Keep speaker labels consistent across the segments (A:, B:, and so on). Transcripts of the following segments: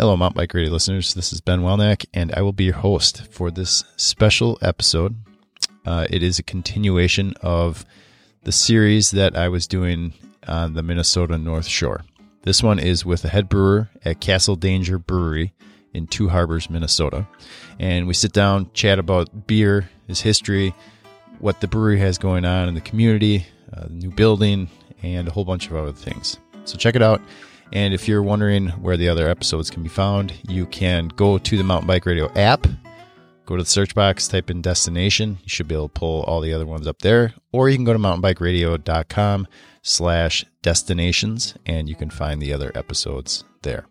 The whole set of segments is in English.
A: Hello, Mountain Bike Radio listeners. This is Ben Welnack, and I will be your host for this special episode. Uh, it is a continuation of the series that I was doing on the Minnesota North Shore. This one is with the head brewer at Castle Danger Brewery in Two Harbors, Minnesota. And we sit down, chat about beer, his history, what the brewery has going on in the community, uh, the new building, and a whole bunch of other things. So check it out. And if you're wondering where the other episodes can be found, you can go to the Mountain Bike Radio app, go to the search box, type in destination. You should be able to pull all the other ones up there. Or you can go to mountainbikeradio.com slash destinations and you can find the other episodes there.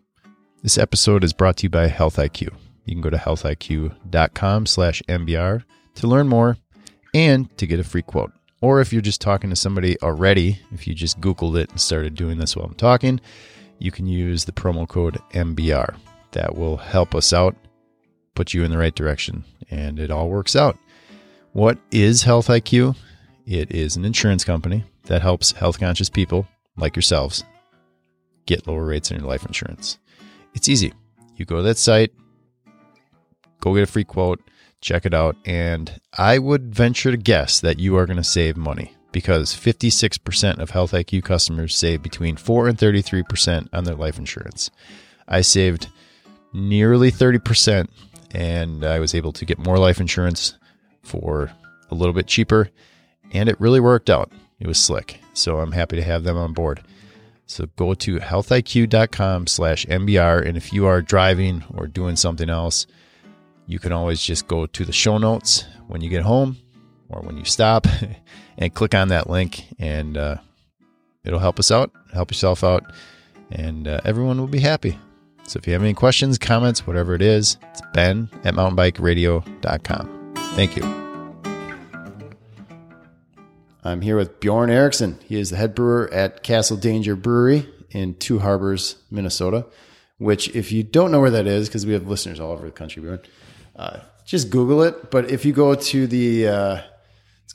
A: This episode is brought to you by Health IQ. You can go to healthiq.com slash MBR to learn more and to get a free quote. Or if you're just talking to somebody already, if you just Googled it and started doing this while I'm talking, you can use the promo code MBR. That will help us out, put you in the right direction, and it all works out. What is Health IQ? It is an insurance company that helps health conscious people like yourselves get lower rates on your life insurance. It's easy. You go to that site, go get a free quote, check it out, and I would venture to guess that you are going to save money because 56% of Health IQ customers save between 4 and 33% on their life insurance. I saved nearly 30% and I was able to get more life insurance for a little bit cheaper and it really worked out. It was slick. So I'm happy to have them on board. So go to healthiq.com slash MBR. And if you are driving or doing something else, you can always just go to the show notes when you get home or when you stop and click on that link and uh, it'll help us out, help yourself out, and uh, everyone will be happy. So if you have any questions, comments, whatever it is, it's ben at mountainbikeradio.com. Thank you. I'm here with Bjorn Erickson. He is the head brewer at Castle Danger Brewery in Two Harbors, Minnesota. Which, if you don't know where that is, because we have listeners all over the country, Bjorn, uh, just Google it. But if you go to the, uh,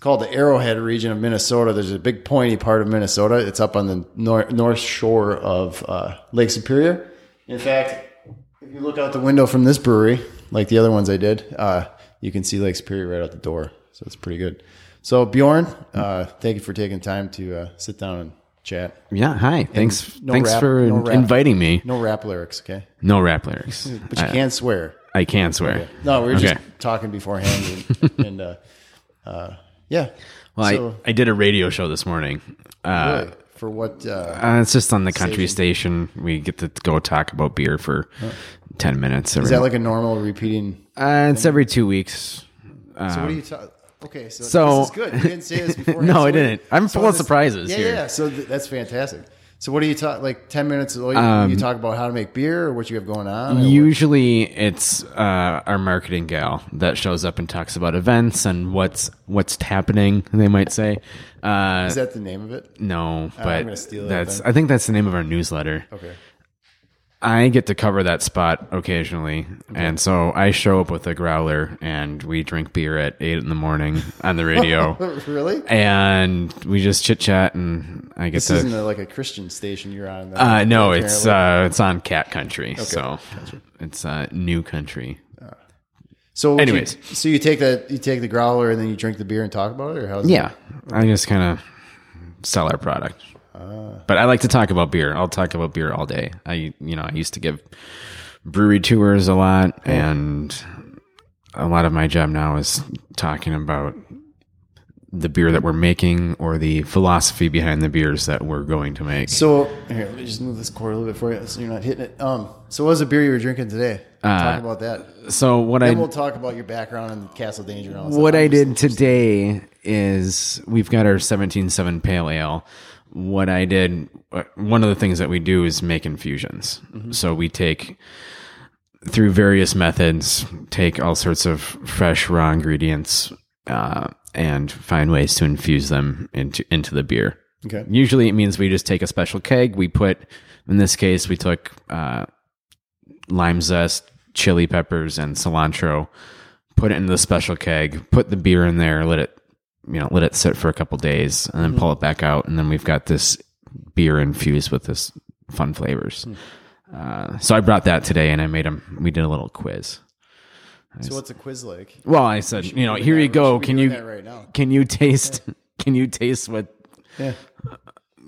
A: called the Arrowhead region of Minnesota. There's a big pointy part of Minnesota. It's up on the nor- north shore of uh, Lake Superior. In fact, if you look out the window from this brewery, like the other ones I did, uh, you can see Lake Superior right out the door. So it's pretty good. So Bjorn, uh, thank you for taking time to uh, sit down and chat.
B: Yeah, hi. Thanks.
A: no
B: thanks
A: rap-
B: for
A: no rap.
B: inviting me.
A: No rap lyrics, okay?
B: No rap lyrics,
A: But you can swear.
B: I can swear.
A: No, we were just talking beforehand, and, and uh, uh, yeah.
B: Well,
A: so,
B: I, I did a radio show this morning. Uh,
A: really, for what? Uh,
B: uh, it's just on the country station. We get to go talk about beer for ten minutes.
A: is that like a normal repeating?
B: uh, it's every two weeks.
A: So what are you talking? Okay, so,
B: so-
A: this is good. You didn't say this before.
B: No, I didn't. I'm full of surprises
A: Yeah,
B: here.
A: yeah. So th- that's fantastic. So what do you talk? Like ten minutes? You,
B: Um,
A: you talk about how to make beer or what you have going on. or what-
B: Usually, it's uh, our marketing gal that shows up and talks about events and what's what's happening. They might say, uh,
A: is that the name of it?
B: "No," but
A: gonna steal
B: that's. I think that's the name of our newsletter.
A: Okay.
B: I get to cover that spot occasionally, and so I show up with a growler, and we drink beer at eight in the morning on the radio,
A: really?
B: and we just chit chat, and I get
A: This
B: to.
A: isn't a, like a Christian station you're on. though,
B: uh, no, it's uh, it's on cat country, so it's uh, new country.
A: so what you-
B: anyways.
A: so you take that you take the growler and then you drink the beer and talk about it, or how's
B: Yeah, I just kind of sell our product. But I like to talk about beer. I'll talk about beer all day. I, you know, I used to give brewery tours a lot, and a lot of my job now is talking about the beer that we're making or the philosophy behind the beers that we're going to make.
A: So here, let me just move this cord a little bit for you, so you're not hitting it. Um, so what was the beer you were drinking today? talk about that.
B: So what
A: Then
B: I
A: we'll talk about your background in Castle Danger. And all
B: what. I did today is we've got our 17.7 pale ale. What I did, uh, one of the things that we do is make infusions. So we take through various methods, take all sorts of fresh raw ingredients, uh, and find ways to infuse them into into the beer.
A: Okay.
B: Usually, it means we just take a special keg. We put, in this case, we took uh, lime zest, chili peppers, and cilantro. Put it into the special keg. Put the beer in there. Let it, you know, let it sit for a couple days, and then pull it back out. And then we've got this beer infused with this fun flavors. Uh, so I brought that today, and I made them. We did a little quiz.
A: So what's a quiz like?
B: Well, I said, you know, here
A: that-
B: you go. Can you
A: right now.
B: can you taste can you taste what
A: Yeah.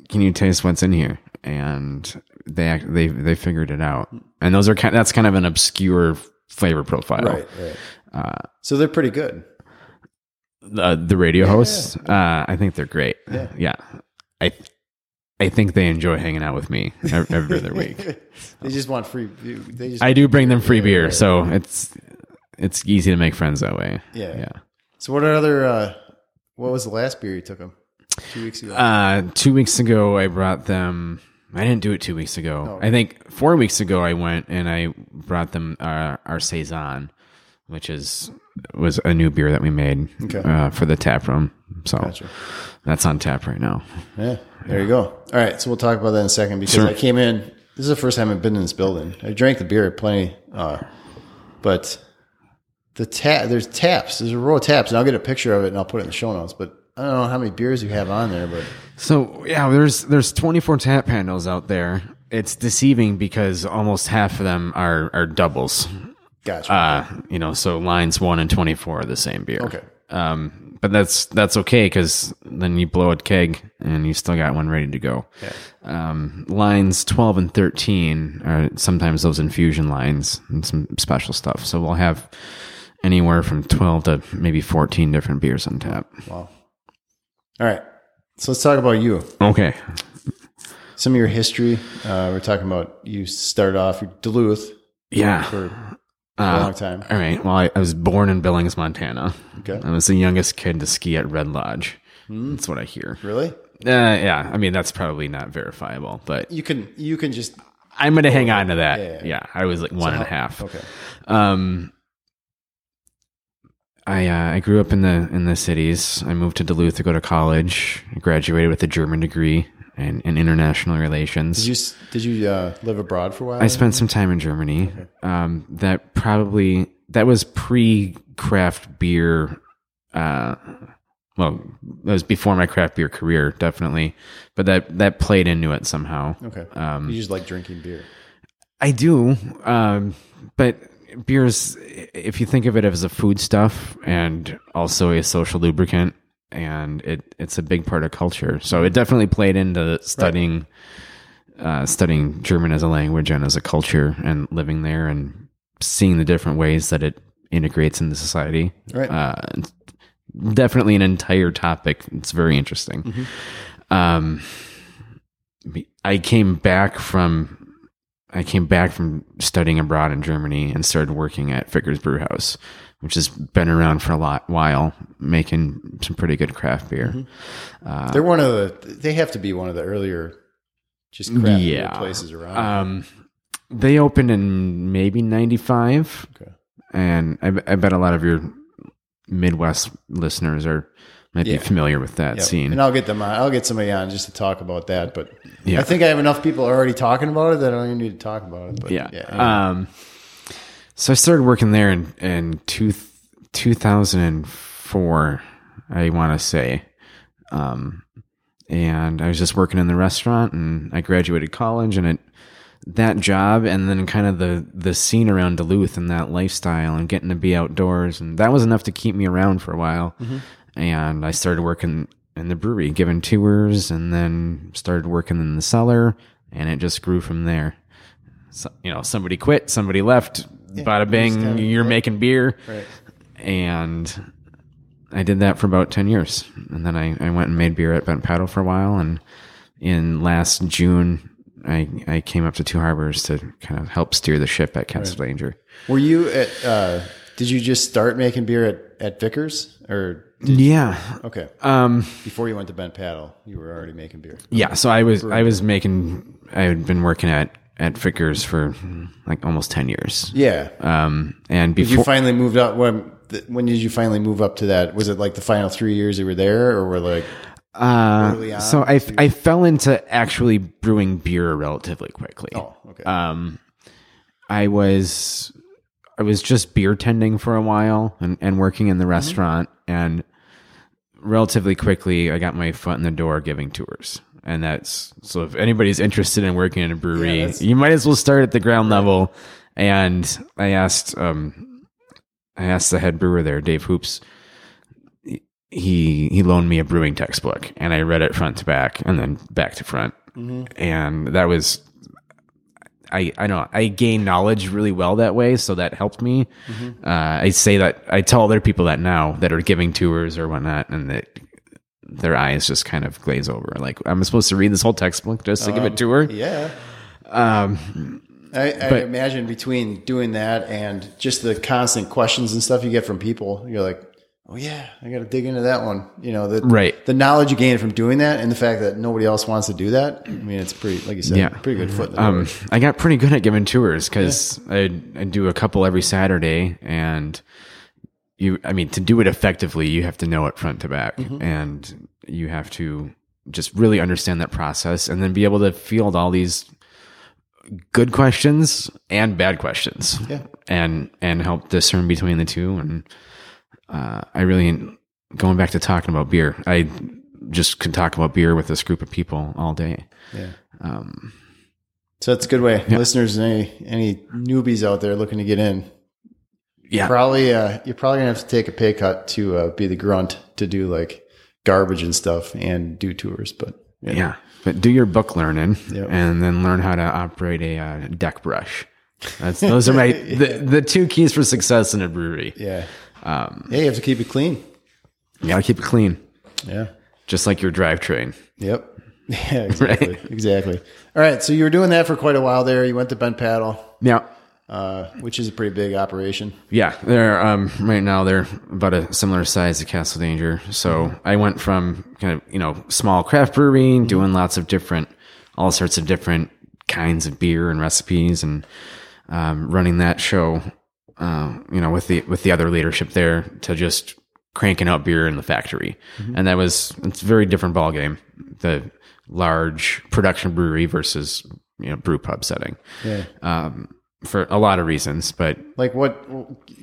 B: can you taste what's in here? And they they they figured it out. And those are kind that's kind of an obscure flavor profile.
A: Right. Right.
B: Uh,
A: so they're pretty good.
B: The the radio hosts, uh, I think they're great.
A: Yeah.
B: Yeah. I I think they enjoy hanging out with me ev- every other week.
A: they just want free. They just.
B: I do bring them free
A: Yeah,
B: beer, so it's it's easy to make friends that way.
A: Yeah.
B: Yeah.
A: So what other? Uh, what was the last beer you took them? Two weeks ago.
B: Uh, two weeks ago, I brought them. I didn't do it two weeks ago.
A: Oh.
B: I think four weeks ago, I went and I brought them uh, our saison, which is was a new beer that we made
A: Okay.
B: uh, for the tap room. So
A: Gotcha.
B: that's on tap right now.
A: Yeah, there you go. All right, so we'll talk about that in a second because
B: Sure.
A: I came in. This is the first time I've been in this building. I drank the beer plenty, uh, but the tap there's taps. There's a row of taps, and I'll get a picture of it and I'll put it in the show notes. But I don't know how many beers you have on there, but
B: So yeah, there's there's 24 tap handles out there. It's deceiving because almost half of them are are doubles.
A: Gotcha.
B: Uh, you know, so lines one and 24 are the same beer.
A: Okay.
B: Um, but that's that's okay because then you blow a keg and you still got one ready to go. Um, lines 12 and 13 are sometimes those infusion lines and some special stuff. So we'll have anywhere from 12 to maybe 14 different beers on tap.
A: wow. All right, so let's talk about you.
B: Okay.
A: Some of your history. Uh, we're talking about you started off in Duluth
B: Yeah.
A: for
B: Uh,
A: long time.
B: All right. Well, I, I was born in Billings, Montana.
A: Okay.
B: I was the youngest kid to ski at Red Lodge. That's what I hear.
A: Really?
B: Uh, yeah. I mean, that's probably not verifiable, but
A: You can you can just
B: I'm going to hang on to that.
A: Yeah,
B: Yeah,
A: yeah.
B: I was like one and a half.
A: Okay.
B: Um, I uh, I grew up in the in the cities. I moved to Duluth to go to college. I graduated with a German degree in, in international relations.
A: Did you did you uh, live abroad for a while?
B: I spent some time in Germany. Um, that probably that was pre craft beer. Uh, well, that was before my craft beer career, definitely. But that that played into it somehow.
A: Okay.
B: Um,
A: you just like drinking beer.
B: I do, um, but beers, if you think of it as a food stuff and also a social lubricant, and it it's a big part of culture. So it definitely played into studying uh, studying German as a language and as a culture, and living there and seeing the different ways that it integrates into society.
A: Right.
B: Uh, definitely an entire topic. It's very interesting. Um, I came back from I came back from studying abroad in Germany and started working at Fitger's Brew House, which has been around for a lot while, making some pretty good craft beer. Uh,
A: They're one of the. They have to be one of the earlier, just craft beer places around.
B: Um, they opened in maybe '95,
A: okay.
B: and I, I bet a lot of your Midwest listeners are might
A: Yeah.
B: be familiar with that
A: Yeah.
B: scene.
A: And I'll get them on. I'll get somebody on just to talk about that. But
B: Yeah.
A: I think I have enough people already talking about it that I don't even need to talk about it. But
B: yeah.
A: yeah.
B: Um, so I started working there in, in two, 2004, I want to say. Um, and I was just working in the restaurant and I graduated college and it, that job and then kind of the, the scene around Duluth and that lifestyle and getting to be outdoors. And that was enough to keep me around for a while. And I started working in the brewery, giving tours and then started working in the cellar and it just grew from there so, you know, somebody quit, somebody left, bada bing, you're making beer.
A: Right.
B: And I did that for about 10 years. And then I, I went and made beer at Bent Paddle for a while. And in last June, I, I came up to Two Harbors to kind of help steer the ship at Castle Danger.
A: Were you at? Uh, did you just start making beer at at Fitger's or
B: Yeah.
A: okay
B: Um,
A: before you went to Bent Paddle? You were already making beer.
B: yeah. So I was, I was making, I had been working at, at Fitger's for like almost 10 years.
A: Yeah.
B: Um, and
A: Did you finally moved up when? When did you finally move up to that? Was it like the final three years you were there, or were like early
B: Uh,
A: on?
B: so I, I fell into actually brewing beer relatively quickly.
A: oh okay
B: Um, I was I was just beer tending for a while and, and working in the restaurant and relatively quickly I got my foot in the door giving tours. and that's so if anybody's interested in working in a brewery,
A: that's-
B: you might as well start at the ground level. And I asked, um, I asked the head brewer there, Dave Hoops. He he loaned me a brewing textbook, and I read it front to back, and then back to front, and that was I I know I gain knowledge really well that way, so that helped me. Uh, I say that I tell other people that now that are giving tours or whatnot, and that their eyes just kind of glaze over. Like I'm supposed to read this whole textbook just to give a tour.
A: Yeah.
B: Um,
A: I, I
B: But-
A: imagine between doing that and just the constant questions and stuff you get from people, you're like, oh yeah, I got to dig into that one. You know, the
B: Right.
A: the knowledge you gain from doing that, and the fact that nobody else wants to do that. I mean, it's pretty, like you said,
B: Yeah.
A: pretty good foot.
B: Um, I got pretty good at giving tours because I I do a couple every Saturday, and you I mean to do it effectively, you have to know it front to back, and you have to just really understand that process, and then be able to field all these good questions and bad questions,
A: Yeah.
B: and and help discern between the two. And uh, I really going back to talking about beer, I just could talk about beer with this group of people all day.
A: yeah.
B: Um,
A: So that's a good way. Listeners, any any newbies out there looking to get in,
B: yeah,
A: probably uh, you're probably gonna have to take a pay cut to uh, be the grunt to do like garbage and stuff and do tours. But yeah,
B: Yeah, but do your book learning
A: Yep.
B: and then learn how to operate a uh, deck brush. That's those are my the, the two keys for success in a brewery.
A: yeah,
B: Um,
A: yeah. You have to keep it clean.
B: you gotta keep it clean,
A: Yeah.
B: just like your drivetrain.
A: Yep. Yeah, exactly. Exactly. All right. So you were doing that for quite a while there. You went to Bent Paddle,
B: Yeah,
A: uh, which is a pretty big operation.
B: yeah. They're um, right now they're about a similar size to Castle Danger. So I went from kind of you know small craft brewery, doing lots of different, all sorts of different kinds of beer and recipes, and um, running that show. Uh, you know, with the with the other leadership there to just cranking out beer in the factory, and that was it's a very different ball game. The large production brewery versus you know brew pub setting
A: Yeah.
B: um, for a lot of reasons, but
A: Like what?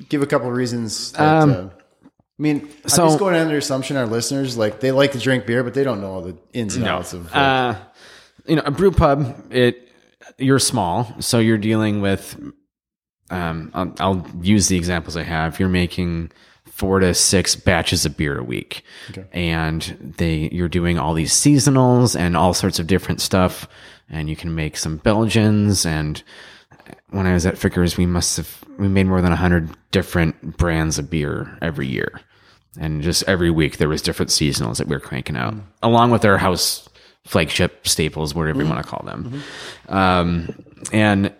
A: Give a couple of reasons. That,
B: Um,
A: uh, I mean,
B: so-
A: I'm just going under the assumption our listeners like they like to drink beer, but they don't know all the ins and outs of. Like,
B: uh, you know, a brew pub, it you're small, so you're dealing with. Um, I'll, I'll use the examples I have. You're making four to six batches of beer a week, and they you're doing all these seasonals and all sorts of different stuff, and you can make some Belgians. And when I was at Fitger's, we must have we made more than hundred different brands of beer every year. And just every week there was different seasonals that we were cranking out along with our house flagship staples whatever you want to call them. Um, and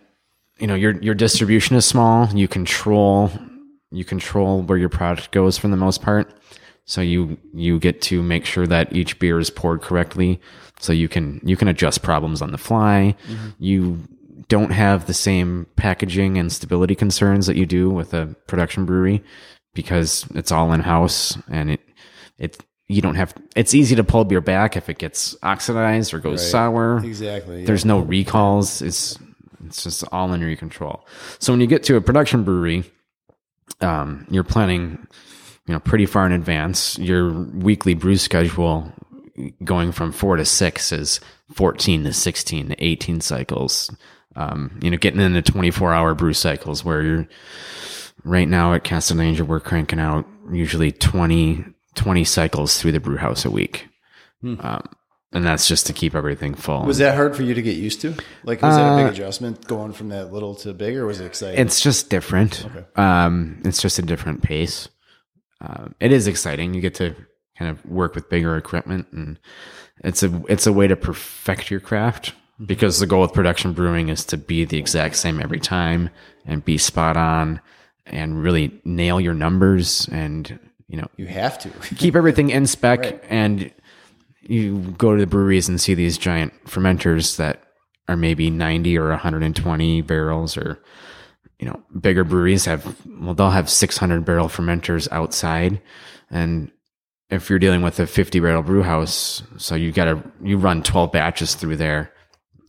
B: you know your your distribution is small. You control you control where your product goes for the most part. So you you get to make sure that each beer is poured correctly. So you can you can adjust problems on the fly. Mm-hmm. You don't have the same packaging and stability concerns that you do with a production brewery because it's all in house and it it you don't have it's easy to pull beer back if it gets oxidized or goes sour.
A: Exactly. yeah.
B: there's no recalls. It's it's just all under your control. So when you get to a production brewery um, you're planning you know pretty far in advance. Your weekly brew schedule going from four to six is 14 to 16 to 18 cycles. Um, you know getting into 24 hour brew cycles where you're right now at Castle Danger, we're cranking out usually 20, 20 cycles through the brew house a week. Um, and that's just to keep everything full.
A: was that hard for you to get used to? Like, was that a
B: Uh,
A: big adjustment going from that little to big, or was it exciting?
B: it's just different. Um, it's just a different pace. Um, it is exciting. You get to kind of work with bigger equipment, and it's a it's a way to perfect your craft. Because the goal with production brewing is to be the exact same every time and be spot on and really nail your numbers and you know
A: you have to.
B: keep everything in spec and you go to the breweries and see these giant fermenters that are maybe 90 or 120 barrels or you know bigger breweries have well they'll have 600 barrel fermenters outside. And if you're dealing with a 50 barrel brew house so you got to you run 12 batches through there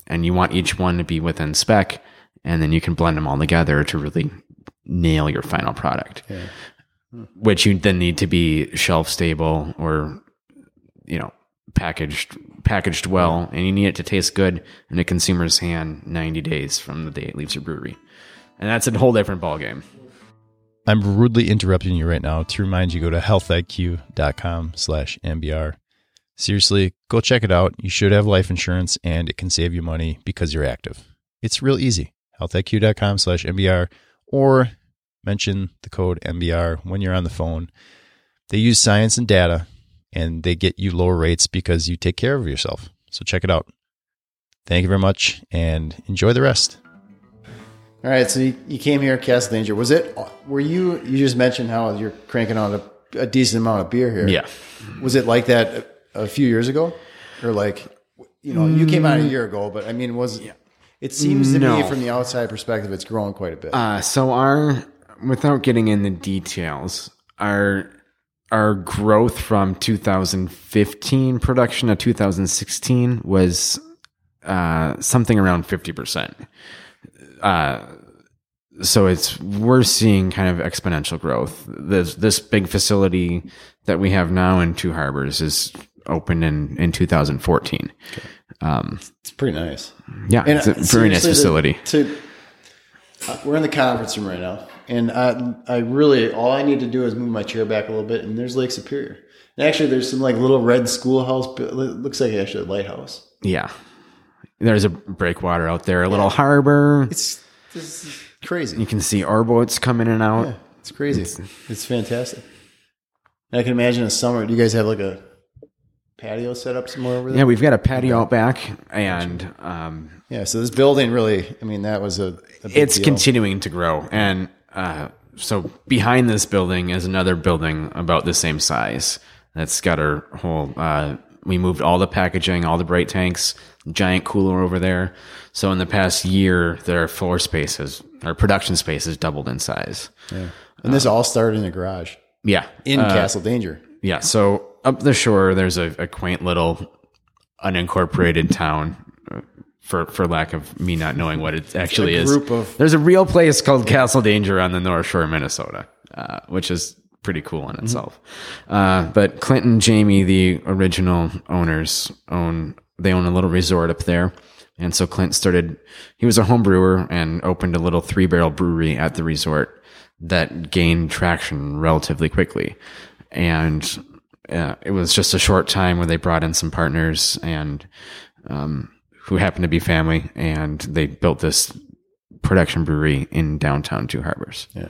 B: and you want each one to be within spec and then you can blend them all together to really nail your final product. Which you then need to be shelf stable or you know packaged packaged well, and you need it to taste good in a consumer's hand 90 days from the day it leaves your brewery, and that's a whole different ballgame.
C: I'm rudely interrupting you right now to remind you go to healthiq.com slash MBR. Seriously, go check it out. You should have life insurance and it can save you money because you're active. It's real easy. healthiq.com slash MBR or mention the code MBR when you're on the phone. They use science and data and they get you lower rates because you take care of yourself. So check it out. Thank you very much and enjoy the rest.
A: All right, so you, you came here, Castle Danger. Was it? Were you? You just mentioned how you're cranking on a, a decent amount of beer here.
B: Yeah.
A: Was it like that a, a few years ago, or like, you know, you came out a year ago? But I mean, was it seems to
B: No.
A: me from the outside perspective, it's grown quite a bit.
B: Uh, so our, without getting into details, our our growth from 2015 production to 2016 was uh, something around 50 percent. Uh, so it's we're seeing kind of exponential growth. This this big facility that we have now in Two Harbors is opened in in 2014. Um,
A: it's pretty nice.
B: yeah, it's a
A: uh,
B: very nice facility.
A: To, to- uh, we're in the conference room right now, and I, I really all I need to do is move my chair back a little bit, and there's Lake Superior. And actually, there's some like little red schoolhouse. It looks like actually a lighthouse.
B: Yeah. There's a breakwater out there, a little harbor.
A: It's this is crazy.
B: You can see our boats come in and out.
A: Yeah, it's crazy. It's, fantastic. And I can imagine in summer. Do you guys have like a patio set up somewhere over there?
B: Yeah, we've got a patio out back, and um,
A: Yeah. So this building really, I mean, that was a, a
B: it's
A: deal.
B: continuing to grow. And uh, so behind this building is another building about the same size. That's got our whole. Uh, we moved all the packaging, all the bright tanks, giant cooler over there. So in the past year, their floor space has, our production space has doubled in size.
A: and this all started in the garage
B: Yeah,
A: in
B: Uh,
A: Castle Danger.
B: Yeah. So up the shore, there's a, a quaint little unincorporated town. For for lack of me not knowing what it actually is,
A: of-
B: there's a real place called Castle Danger on the North Shore of Minnesota, uh, which is pretty cool in itself. Uh, but Clinton, Jamie, the original owners, own they own a little resort up there, and so Clint started. He was a home brewer and opened a little three barrel brewery at the resort that gained traction relatively quickly, and uh, it was just a short time where they brought in some partners and um, who happened to be family, and they built this production brewery in downtown Two Harbors.
A: Yeah.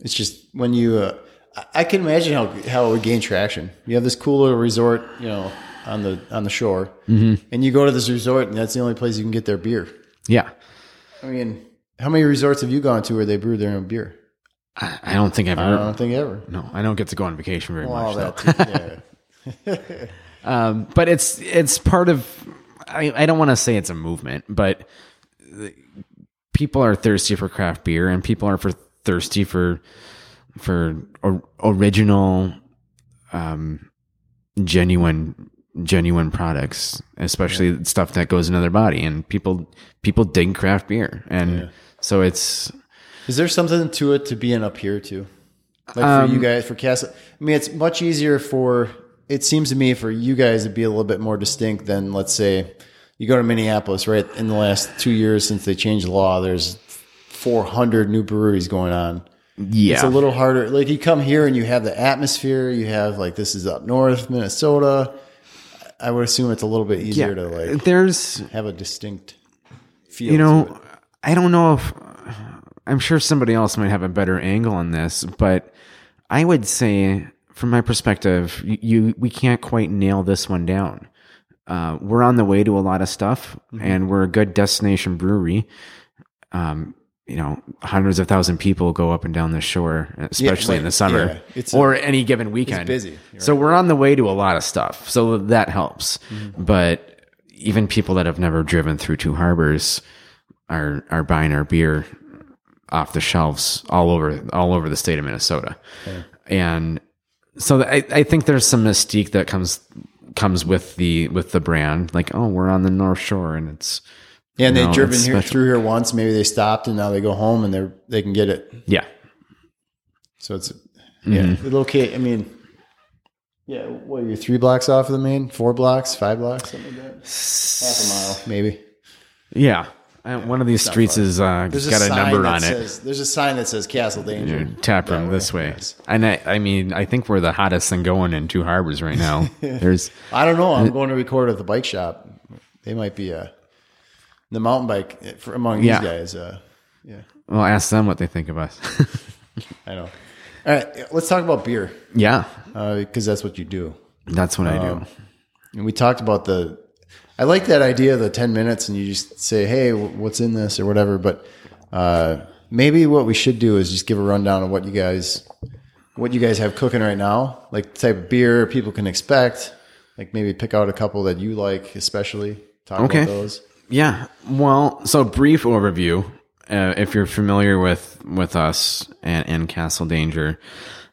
A: It's just when you, uh, I- I can imagine how how it would gain traction. You have this cool little resort, you know, on the on the shore,
B: Mm-hmm.
A: and you go to this resort, and that's the only place you can get their beer.
B: Yeah,
A: I mean, how many resorts have you gone to where they brew their own beer?
B: I, I don't think I've
A: I
B: ever.
A: don't think ever.
B: no, I don't get to go on vacation very
A: All
B: much.
A: that, too, yeah.
B: Um, but it's it's part of. I, I don't want to say it's a movement, but people are thirsty for craft beer, and people are for thirsty for for or, original, um, genuine genuine products, especially stuff that goes into their body. And people people dig craft beer, and so it's
A: Is there something to it to being up here too? Like for
B: Um,
A: you guys, for Castle, I mean, it's much easier for. It seems to me for you guys to be a little bit more distinct than, let's say, you go to Minneapolis. Right in the last two years since they changed the law, there's 400 new breweries going on.
B: yeah.
A: It's a little harder. Like you come here and you have the atmosphere. You have like this is up north, Minnesota. I would assume it's a little bit easier to like
B: there's
A: have a distinct feel.
B: you know. I don't know if I'm sure somebody else might have a better angle on this, but I would say, from my perspective, you, we can't quite nail this one down. Uh, we're on the way to a lot of stuff, and we're a good destination brewery. Um, you know, hundreds of thousand people go up and down the shore, especially in
A: like-
B: the summer
A: yeah, it's
B: or any given weekend.
A: busy. You're
B: So we're on the way to a lot of stuff. So that helps. But even people that have never driven through two harbors are are buying our beer off the shelves all over all over the state of Minnesota. And so I, I think there's some mystique that comes comes with the with the brand. Like, oh, we're on the North Shore and it's
A: Yeah, and they've driven here, through here once. Maybe they stopped and now they go home and they're they can get it.
B: yeah.
A: So it's yeah,
B: Mm-hmm.
A: it locate. I mean, Yeah, what are you three blocks off of the main? Four blocks, five blocks, something like that. Half a mile, maybe.
B: Yeah. Uh, one of these streets is uh,
A: There's
B: got a,
A: sign
B: number on it.
A: Says, there's a sign that says Castle Danger.
B: Tap room this way.
A: yes.
B: And I, I mean, I think we're the hottest thing going in Two Harbors right now. There's
A: I don't know. I'm going to record at the bike shop. They might be uh, the mountain bike eh, for, among
B: Yeah.
A: these guys. Uh, yeah,
B: well, ask them what they think of us.
A: I know. All right, let's talk about beer
B: yeah,
A: because that's what you do.
B: that's what I
A: Um,
B: do.
A: And we talked about the. I like that idea of the ten minutes, and you just say, "Hey, what's in this?" or whatever. But uh, maybe what we should do is just give a rundown of what you guys, what you guys have cooking right now, like the type of beer people can expect. Like maybe pick out a couple that you like, especially. Talk
B: Okay.
A: about those.
B: Yeah. Well, so brief overview. Uh, if you're familiar with with us and, and Castle Danger,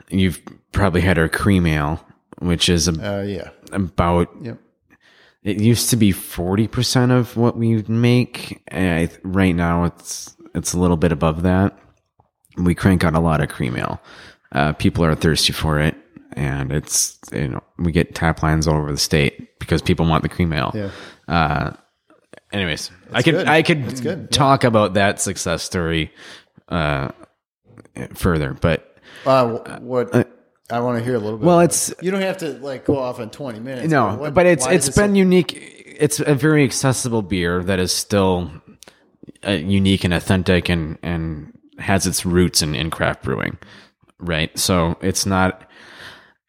B: you've probably had our cream ale, which is a,
A: Uh, yeah.
B: about
A: Yep.
B: It used to be forty percent of what we make. And I, right now, it's it's a little bit above that. We crank out a lot of cream ale. Uh, people are thirsty for it, and it's you know we get tap lines all over the state because people want the cream ale.
A: Yeah.
B: Uh, anyways, I could
A: good.
B: I could
A: It's yeah.
B: talk about that success story uh, further, but
A: Uh, what I want to hear a little bit.
B: well, it's
A: it. you don't have to like go off in twenty minutes.
B: no,
A: what-
B: but it's it's been
A: so-
B: unique. It's a very accessible beer that is still uh, unique and authentic, and and has its roots in, in craft brewing, right? So it's not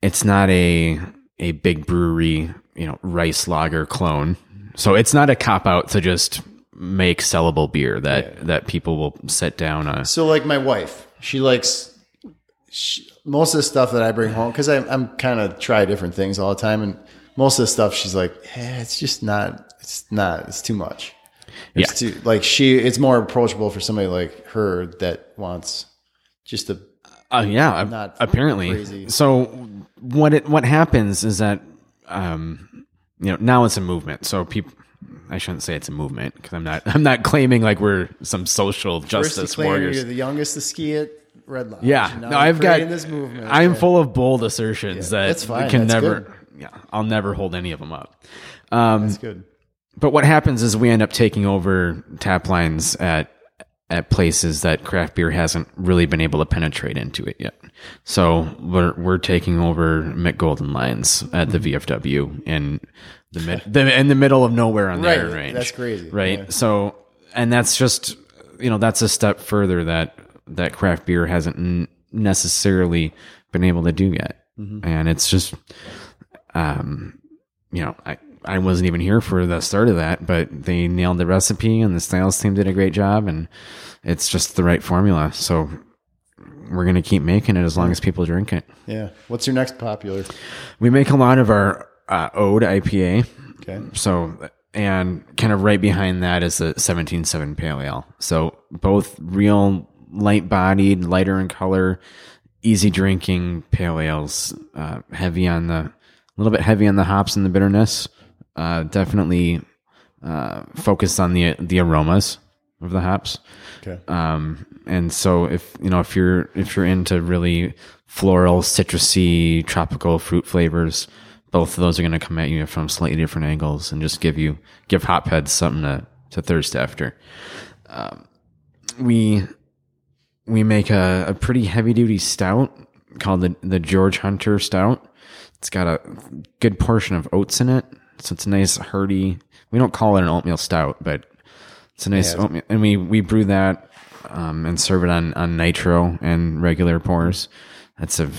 B: it's not a a big brewery, you know, rice lager clone. So it's not a cop out to just make sellable beer that that people will sit down on.
A: So like my wife, she likes she, most of the stuff that I bring home because I'm, I'm kind of try different things all the time, and most of the stuff she's like, eh, it's just not, it's not, it's too much. It's too like she, it's more approachable for somebody like her that wants just a
B: Oh yeah,
A: Not
B: apparently.
A: crazy.
B: So what it what happens is that um, you know now it's a movement. So people, I shouldn't say it's a movement because I'm not I'm not claiming like we're some social
A: first you
B: justice warriors.
A: you're the youngest to ski at Red Lodge.
B: Yeah, no, I've got
A: this movement.
B: I'm
A: Yeah.
B: full of bold assertions that
A: that's fine.
B: can
A: That's
B: never.
A: good.
B: Yeah, I'll never hold any of them up. Um,
A: That's good.
B: but what happens is we end up taking over tap lines at at places that craft beer hasn't really been able to penetrate into it yet. So we're we're taking over Mich Golden lines at the VFW in the mid the, in the middle of nowhere on the
A: Right,
B: Iron Range.
A: that's crazy,
B: right?
A: yeah.
B: So and that's just you know that's a step further that that craft beer hasn't n- necessarily been able to do yet,
A: Mm-hmm.
B: and it's just um you know, I, I wasn't even here for the start of that, but they nailed the recipe and the styles team did a great job and it's just the right formula. So we're going to keep making it as long as people drink it.
A: Yeah. What's your next popular?
B: We make a lot of our uh, Ode IPA.
A: Okay.
B: So, and kind of right behind that is the 17.7 Pale Ale. So both real light bodied, lighter in color, easy drinking pale ales, uh, heavy on the, a little bit heavy on the hops and the bitterness. Uh, definitely, uh, focused on the, the aromas of the hops.
A: Okay.
B: Um, and so if, you know, if you're, if you're into really floral, citrusy, tropical fruit flavors, both of those are going to come at you from slightly different angles and just give you, give hopheads something to, to thirst after. Um, we, we make a, a pretty heavy duty stout called the, the George Hunter stout. It's got a good portion of oats in it. So it's a nice hearty. We don't call it an oatmeal stout, but it's a nice
A: Yeah,
B: oatmeal. And we, we brew that, um, and serve it on, on nitro and regular pours. That's a,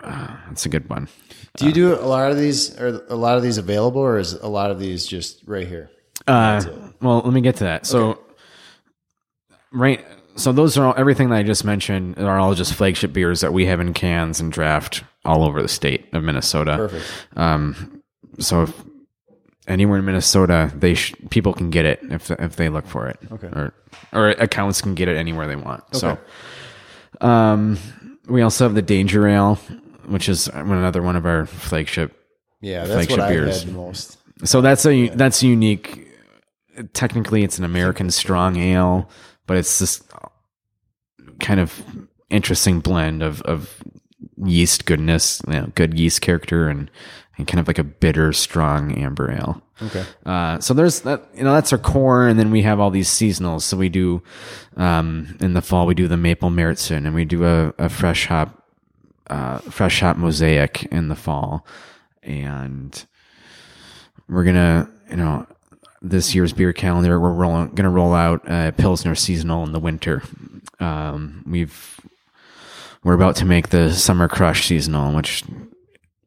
B: uh, that's a good one.
A: Do you do a lot of these? Are a lot of these available, or is a lot of these just right here?
B: Uh, well, let me get to that. So, right. So those are all, everything that I just mentioned are all just flagship beers that we have in cans and draft all over the state of Minnesota.
A: Perfect.
B: Um, so if anywhere in Minnesota, they sh- people can get it if if they look for it.
A: Okay.
B: Or or accounts can get it anywhere they want. Okay. So, um, we also have the Danger Ale, which is another one of our flagship
A: Yeah, that's
B: Flagship
A: what I
B: beers.
A: had the most.
B: so that's a that's unique. Technically, it's an American strong ale, but it's this kind of interesting blend of of yeast goodness, you know, good yeast character, and and kind of like a bitter, strong amber ale.
A: Okay.
B: Uh, so there's that, you know, that's our core. And then we have all these seasonals. So we do, um, in the fall, we do the maple Märzen and we do a, a fresh hop, uh, fresh hop mosaic in the fall. And we're going to, you know, this year's beer calendar, we're going to roll out a Pilsner seasonal in the winter. Um, we've, we're about to make the summer crush seasonal, which,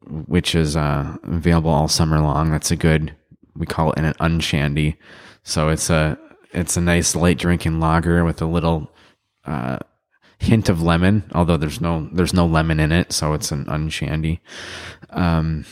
B: which is, uh, available all summer long. That's a good, we call it an unshandy. So it's a it's a nice light drinking lager with a little uh, hint of lemon, although there's no there's no lemon in it, so it's an unshandy. Um,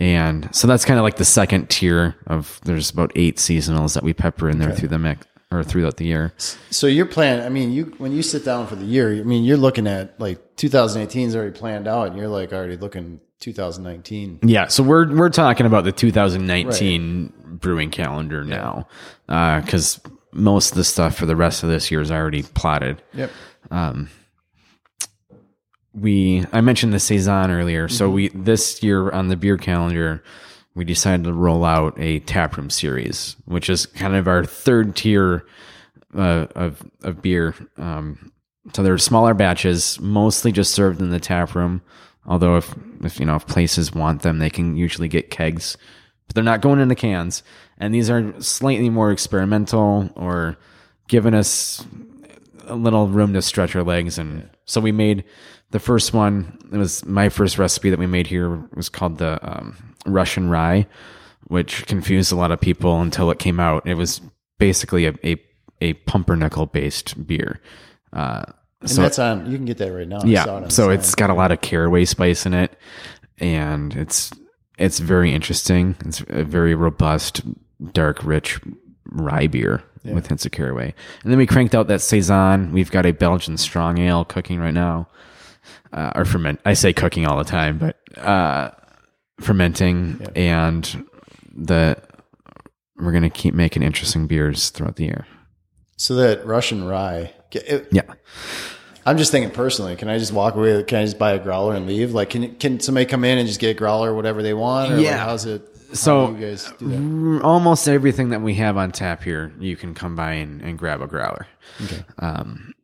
B: and so that's kind of like the second tier of there's about eight seasonals that we pepper in there through the mix or throughout the year.
A: So your plan, I mean, you when you sit down for the year, I mean, you're looking at like 2018 is already planned out, and you're like already looking 2019.
B: Yeah, so we're we're talking about the 2019 brewing calendar now, uh, because most of the stuff for the rest of this year is already plotted.
A: Yep.
B: Um, we I mentioned the saison earlier. So we this year on the beer calendar, we decided to roll out a taproom series, which is kind of our third tier uh, of of beer. Um, so they're smaller batches, mostly just served in the tap room. Although if if you know if places want them, they can usually get kegs, but they're not going into cans. And these are slightly more experimental or giving us a little room to stretch our legs and so we made the first one it was my first recipe that we made here was called the um, russian rye which confused a lot of people until it came out. It was basically a, a, a pumpernickel based beer. Uh,
A: And
B: so
A: that's on. You can get that right now. I saw it
B: yeah so it's got a lot of caraway spice in it and it's it's very interesting. It's a very robust dark rich rye beer with hints of caraway. And then we cranked out that saison. We've got a belgian strong ale cooking right now uh, or ferment i say cooking all the time but uh fermenting and the we're gonna keep making interesting beers throughout the year
A: so that Russian rye. it-
B: yeah
A: I'm just thinking personally. Can I just walk away? Can I just buy a growler and leave? Like, can can somebody come in and just get a growler, or whatever they want? Or like,
B: Yeah.
A: how's it?
B: So,
A: how do you guys do that?
B: Almost everything that we have on tap here, you can come by and, and grab a growler.
A: Okay.
B: Um,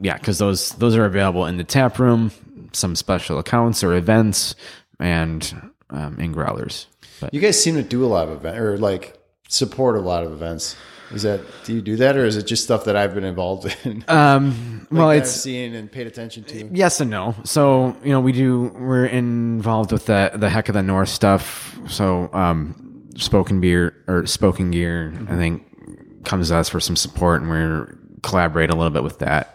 B: yeah, because those those are available in the tap room, some special accounts or events, and um, in growlers. But
A: You guys seem to do a lot of events, or like support a lot of events. Is that do you do that or is it just stuff that I've been involved in?
B: um, well, it's
A: I've seen and paid attention to.
B: yes and no. So you know, we do we're involved with the the heck of the north stuff. So um, spoken beer or spoken gear, I think comes to us for some support, and we're collaborate a little bit with that.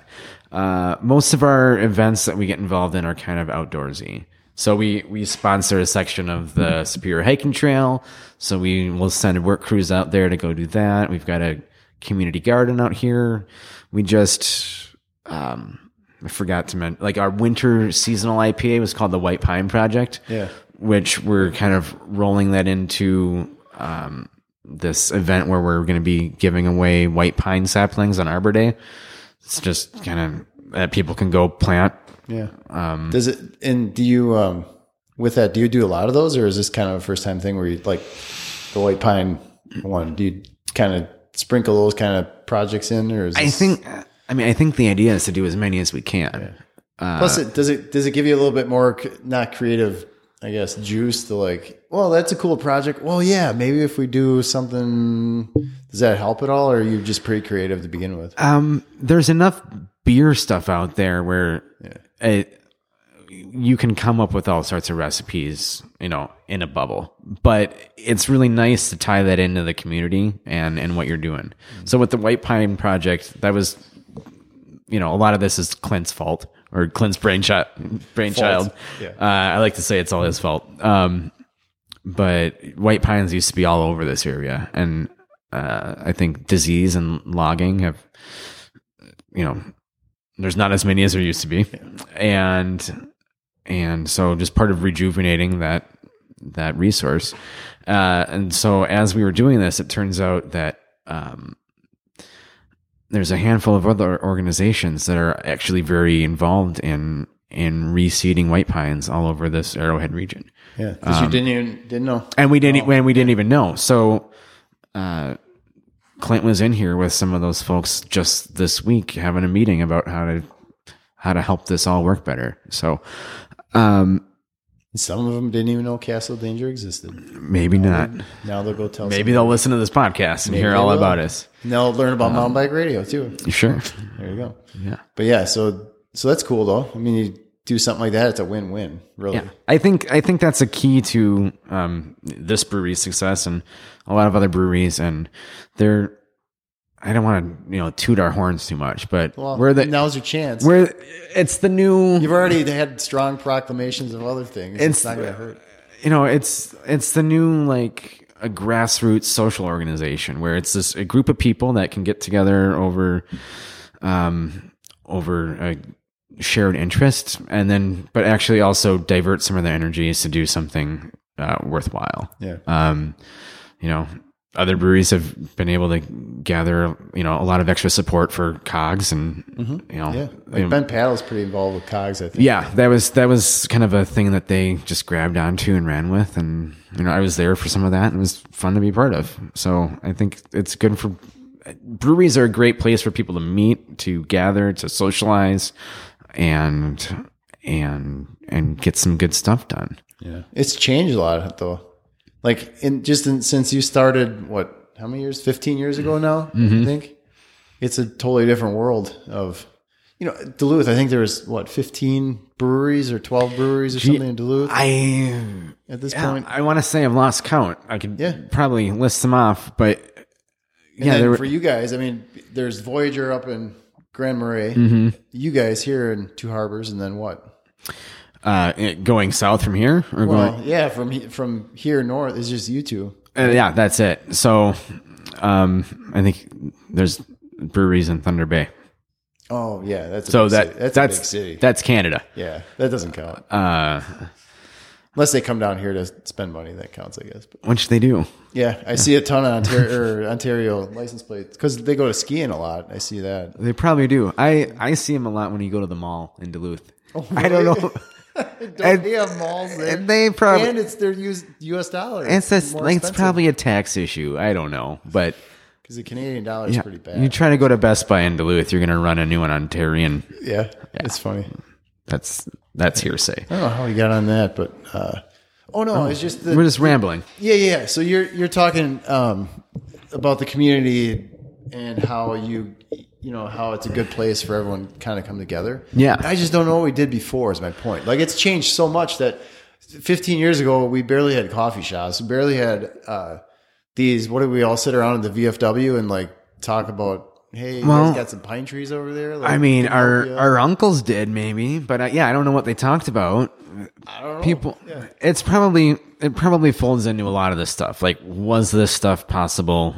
B: Uh, most of our events that we get involved in are kind of outdoorsy. So we we sponsor a section of the Superior Hiking Trail. So we will send work crews out there to go do that. We've got a community garden out here. We just um, I forgot to mention, like our winter seasonal IPA was called the White Pine Project.
A: Yeah.
B: Which we're kind of rolling that into um, this event where we're going to be giving away white pine saplings on Arbor Day. It's just kind of that people can go plant.
A: Yeah. Um, Does it and do you um with that do you do a lot of those or is this kind of a first time thing where you like the white pine one? Do you kind of sprinkle those kind of projects in or is
B: I
A: this,
B: think, I mean, I think the idea is to do as many as we can.
A: plus it does it does it give you a little bit more not creative I guess juice to like well that's a cool project. Well yeah maybe if we do something does that help at all or are you just pretty creative to begin with?
B: Um, there's enough beer stuff out there where it, you can come up with all sorts of recipes, you know, in a bubble. But it's really nice to tie that into the community and and what you're doing. So with the White Pine project, that was, you know, a lot of this is Clint's fault or Clint's brainchild. Brainchild.
A: Yeah.
B: Uh, I like to say it's all his fault. Um, but white pines used to be all over this area, and uh, I think disease and logging have, you know, there's not as many as there used to be, and and so just part of rejuvenating that that resource. Uh, and so as we were doing this, it turns out that um, there's a handful of other organizations that are actually very involved in in reseeding white pines all over this Arrowhead region.
A: Yeah, because you didn't even didn't know.
B: and we didn't when we didn't even know. So uh, Clint was in here with some of those folks just this week having a meeting about how to how to help this all work better. So um,
A: Some of them didn't even know Castle Danger existed.
B: maybe not.
A: Now they'll go tell.
B: Maybe they'll listen to this podcast and hear all
A: will.
B: about us.
A: And they'll learn about mountain bike radio too.
B: Sure?
A: There you go.
B: Yeah.
A: But yeah, so so that's cool though. I mean, you do something like that, it's a win-win, really.
B: Yeah, I think I think that's a key to um, this brewery's success and a lot of other breweries. And they're I don't want to you know toot our horns too much, but
A: Well,
B: we're the
A: now's your chance.
B: we're it's the new
A: You've already had strong proclamations of other things. It's,
B: It's-
A: not going to hurt.
B: you know it's it's the new like a grassroots social organization where it's this a group of people that can get together over um over a shared interest and then but actually also divert some of their energies to do something uh, worthwhile
A: Yeah.
B: um you know other breweries have been able to gather you know a lot of extra support for COGGS and you know
A: Mm-hmm. Yeah.
B: you
A: Like
B: know,
A: Bent Paddle's pretty involved with COGGS, I think.
B: yeah, that was that was kind of a thing that they just grabbed onto and ran with, and you know I was there for some of that, and it was fun to be part of. So I think it's good for breweries are a great place for people to meet, to gather, to socialize, and and and get some good stuff done.
A: Yeah. It's changed a lot though. Like in just in, since you started what how many years? 15 years ago now,
B: Mm-hmm.
A: I think. It's a totally different world of you know, Duluth, I think there was what 15 breweries or 12 breweries or something in Duluth
B: I
A: at this
B: yeah,
A: point.
B: I want to say I've lost count. I could
A: Yeah.
B: probably list them off, but
A: And
B: yeah, were,
A: for you guys, I mean, there's Voyageur up in Grand Marais.
B: Mm-hmm.
A: You guys here in Two Harbors, and then what?
B: Uh, going south from here or going
A: yeah, from he- from here north is just you two.
B: Uh, yeah, that's it. So, um, I think there's breweries in Thunder Bay.
A: Oh yeah, that's a
B: So
A: big
B: that
A: city. that's,
B: that's
A: a big city.
B: that's Canada.
A: yeah, that doesn't count
B: Uh,
A: unless they come down here to spend money. That counts, I guess. But
B: which they do.
A: yeah, I see a ton of Ontario, or Ontario license plates because they go to skiing a lot. I see that.
B: They probably do. I I see them a lot when you go to the mall in Duluth. I don't know.
A: Don't
B: And-
A: they have malls there?
B: and they probably-
A: and it's their US, U.S. dollar.
B: It's like it's probably a tax issue. I don't know, but
A: because the Canadian dollar is
B: yeah,
A: pretty bad.
B: you try to go to Best Buy in Duluth, you're gonna run a new one Ontarian.
A: yeah, it's funny.
B: That's that's hearsay.
A: I don't know how we got on that, but uh, oh no, it's just the
B: We're just rambling.
A: Yeah, yeah. So you're you're talking um, about the community and how you you know how it's a good place for everyone to kind of come together.
B: Yeah.
A: I just don't know what we did before. Is my point. Like it's changed so much that 15 years ago we barely had coffee shops. Barely had uh, these. What did we all sit around in the VFW and like talk about? Hey, you
B: Well,
A: guys got some pine trees over there. Like,
B: I mean, our our uncles did maybe, but uh, yeah, I don't know what they talked about.
A: I don't know.
B: people
A: Yeah.
B: it's probably it probably folds into a lot of this stuff like was this stuff possible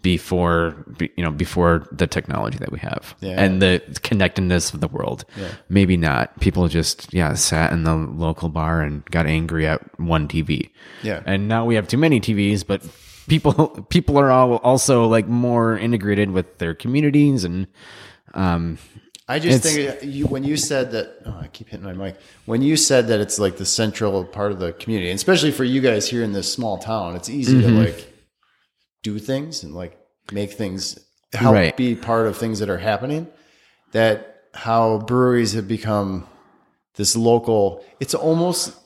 B: before be- you know before the technology that we have
A: Yeah.
B: and the connectedness of the world maybe not people just yeah sat in the local bar and got angry at one tv
A: Yeah.
B: and now we have too many tvs but people people are all also like more integrated with their communities and um
A: I just think you, when you said that, oh, I keep hitting my mic. When you said that it's like the central part of the community, and especially for you guys here in this small town, it's easy
B: Mm-hmm.
A: to like do things and like make things help
B: Right.
A: be part of things that are happening. That how breweries have become this local. It's almost,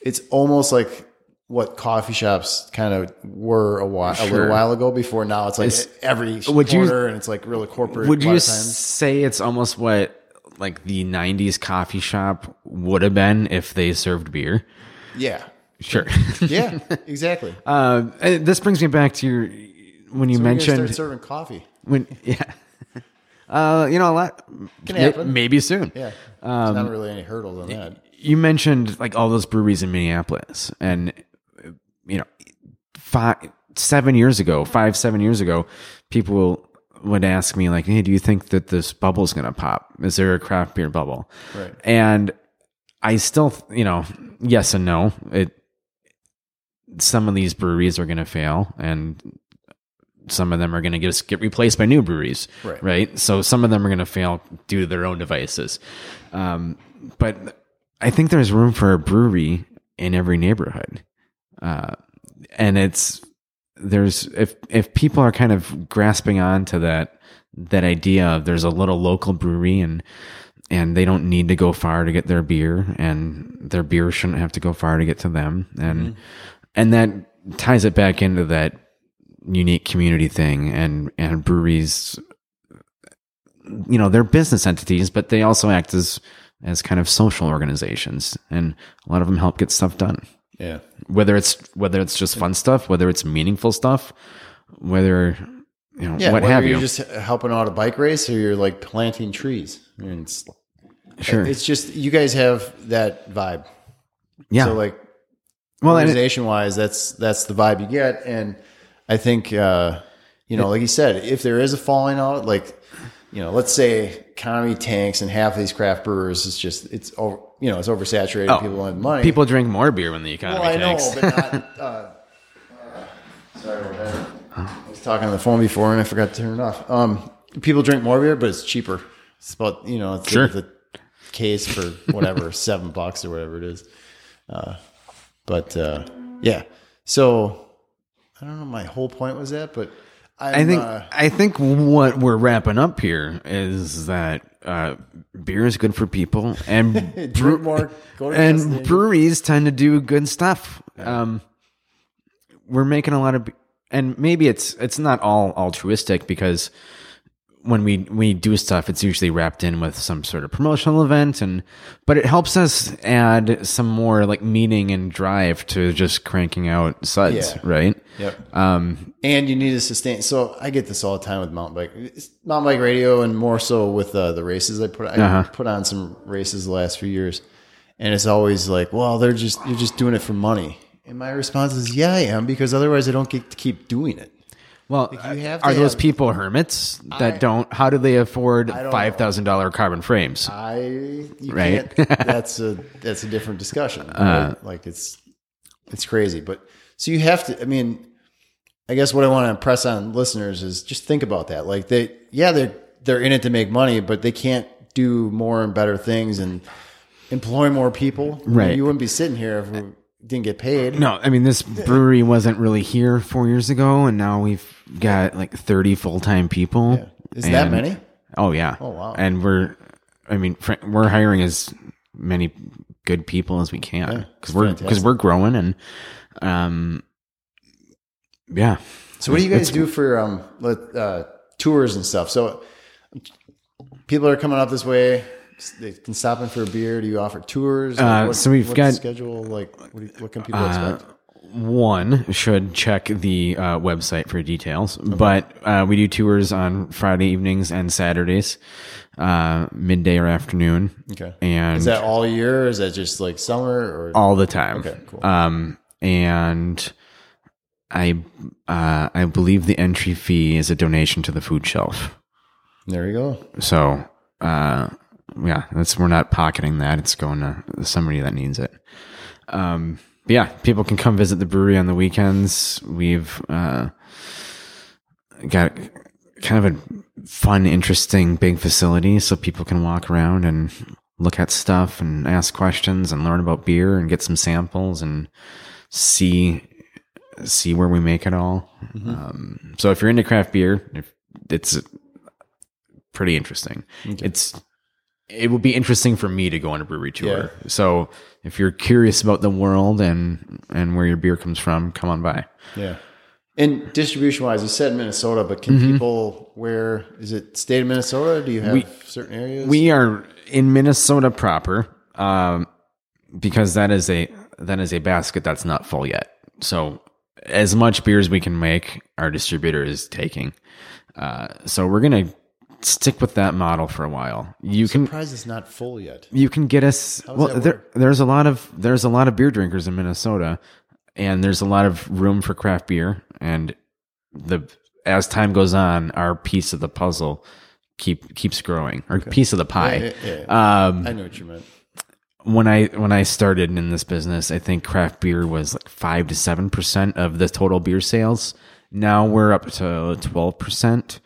A: it's almost like what coffee shops kind of were a while a little while ago. Before now, it's like
B: Is-
A: every
B: would you-
A: corner, and it's like really corporate.
B: Would you say it's almost what like the '90s coffee shop would have been if they served beer?
A: Yeah.
B: Sure.
A: Yeah, exactly.
B: um, and this brings me back to your when you
A: start
B: mentioned
A: serving coffee.
B: when yeah. Uh, you know a lot
A: Can
B: may-
A: happen.
B: maybe soon.
A: Yeah,
B: Um,
A: there's not really any hurdles on that.
B: You mentioned like all those breweries in Minneapolis, and uh, you know, five, seven years ago, five, seven years ago, people would ask me like, "Hey, do you think that this bubble is going to pop? Is there a craft beer bubble?"
A: Right.
B: And I still, you know, yes and no. It some of these breweries are going to fail, and some of them are going to get get replaced by new breweries,
A: Right.
B: right? So some of them are going to fail due to their own devices. Um, but I think there's room for a brewery in every neighborhood, uh, and it's there's if if people are kind of grasping on to that that idea of there's a little local brewery and and they don't need to go far to get their beer and their beer shouldn't have to go far to get to them. And and that ties it back into that unique community thing and and breweries you know they're business entities but they also act as as kind of social organizations and a lot of them help get stuff done
A: Yeah.
B: whether it's whether it's just fun stuff whether it's meaningful stuff whether you know
A: yeah,
B: what have
A: you're
B: you
A: just helping out a bike race or you're like planting trees. I mean, it's,
B: sure
A: it's just, you guys have that vibe.
B: yeah
A: So like
B: well it-
A: organization wise, that's, that's the vibe you get. And I think, uh, you know, like you said, if there is a falling out, like, you know, let's say economy tanks and half of these craft brewers is just, it's over, you know, it's oversaturated. people don't have money.
B: people drink more beer when the economy
A: Well, I know,
B: tanks.
A: but not. Uh, uh, sorry that. I was talking on the phone before and I forgot to turn it off. Um, people drink more beer, but it's cheaper. It's about you know, it's
B: Sure.
A: the case for whatever seven bucks or whatever it is. Uh, but uh, yeah, so I don't know. My whole point was that, but I'm,
B: I think
A: uh,
B: I think what we're wrapping up here is that uh, beer is good for people, and
A: drink more. Go to
B: and breweries tend to do good stuff. Um, we're making a lot of, and maybe it's it's not all altruistic because when we we do stuff, it's usually wrapped in with some sort of promotional event, and but it helps us add some more like meaning and drive to just cranking out suds,
A: Yeah.
B: right?
A: Yep.
B: Um,
A: and you need to sustain. So I get this all the time with mountain bike, It's mountain bike radio, and more so with uh, the races. I put I
B: Uh-huh.
A: put on some races the last few years, and it's always like, well, they're just you're just doing it for money. And my response is, yeah, I am, because otherwise I don't get to keep doing it.
B: Well,
A: you have
B: are those
A: have-
B: people hermits that
A: I-
B: don't? How do they afford five thousand dollar carbon frames?
A: I you
B: Right.
A: can't. That's a that's a different discussion.
B: Uh.
A: right? Like it's it's crazy, but so you have to. I mean, I guess what I want to impress on listeners is just think about that. Like they, yeah, they're they're in it to make money, but they can't do more and better things and employ more people.
B: Right.
A: You wouldn't be sitting here if we didn't get paid.
B: No, I mean this brewery wasn't really here four years ago, and now we've got like thirty full time people.
A: Yeah. Is that many?
B: Oh yeah.
A: Oh, wow.
B: And we're, I mean, fr- we're hiring as many good people as we can because we're because we're growing and, um, yeah.
A: So what do you guys do for um uh, tours and stuff? So people are coming up this way. They can stop in for a beer. Do you offer tours?
B: Uh, so we've got-
A: schedule. Like, what, you- what can people expect?
B: One should check the uh, website for details, but uh, we do tours on Friday evenings and Saturdays, uh, midday or afternoon,
A: Okay.
B: and
A: Is that all year? Or is that just like summer or?
B: all the time.
A: Okay, cool.
B: Um, and I uh, I believe the entry fee is a donation to the food shelf.
A: there you go.
B: So uh, yeah, that's we're not pocketing that. It's going to somebody that needs it. Um, yeah, people can come visit the brewery on the weekends. We've uh, got kind of a fun, interesting, big facility, so people can walk around and look at stuff and ask questions and learn about beer and get some samples and see see where we make it all. Um, so if you're into craft beer, if it's pretty interesting. It's it would be interesting for me to go on a brewery tour. So if you're curious about the world and and where your beer comes from, come on by.
A: Yeah. And distribution wise, you said Minnesota, but can
B: Mm-hmm.
A: people where is it state of Minnesota? Do you have certain areas?
B: We are in Minnesota proper, um, because that is a that is a basket that's not full yet. So as much beer as we can make, our distributor is taking. Uh, so we're gonna stick with that model for a while. You can
A: surprised it's not full yet.
B: you can get us well there, there's a lot of there's a lot of beer drinkers in minnesota and there's a lot of room for craft beer and the as time goes on our piece of the puzzle keep keeps growing or piece of the pie
A: Yeah, yeah,
B: um
A: I know what you meant.
B: when i when i started in this business i think craft beer was like 5 to 7% of the total beer sales Now we're up to twelve percent,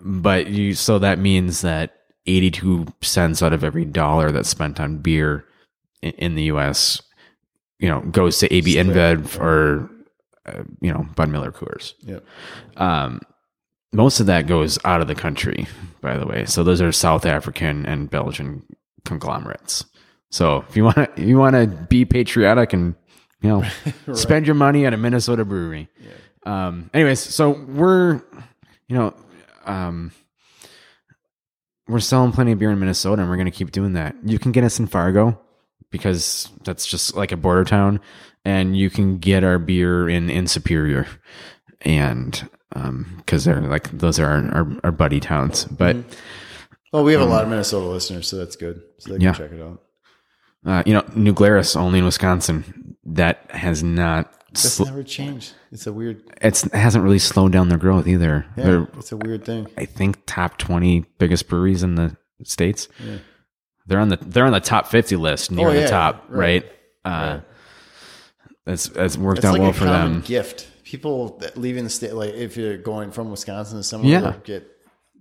B: but you so that means that eighty two cents out of every dollar that's spent on beer in, in the U.S. you know goes to AB InBev or uh, you know Bud Miller Coors.
A: Yep.
B: Um, most of that goes out of the country, by the way. So those are South African and Belgian conglomerates. So if you want to, you want to be patriotic and you know spend your money at a Minnesota brewery. Um, anyways, so we're you know um, we're selling plenty of beer in Minnesota, and we're going to keep doing that. You can get us in Fargo because that's just like a border town, and you can get our beer in in Superior, and um, because they're like those are our, our, our buddy towns. But
A: Well, we have a lot of Minnesota listeners, so that's good. So they can
B: Yeah.
A: check it out.
B: uh, you know, New Glarus only in Wisconsin. That has not.
A: That's never changed. It's a weird.
B: it's it hasn't really slowed down their growth either.
A: Yeah,
B: They're
A: it's a weird thing.
B: I think top twenty biggest breweries in the states. Yeah. They're on the they're on the top fifty list near
A: Oh,
B: the
A: yeah,
B: top, right?
A: right.
B: Uh. That's that's worked
A: It's
B: out
A: like
B: well for them.
A: gift. People that leaving the state, like if you're going from Wisconsin to somewhere,
B: Yeah.
A: get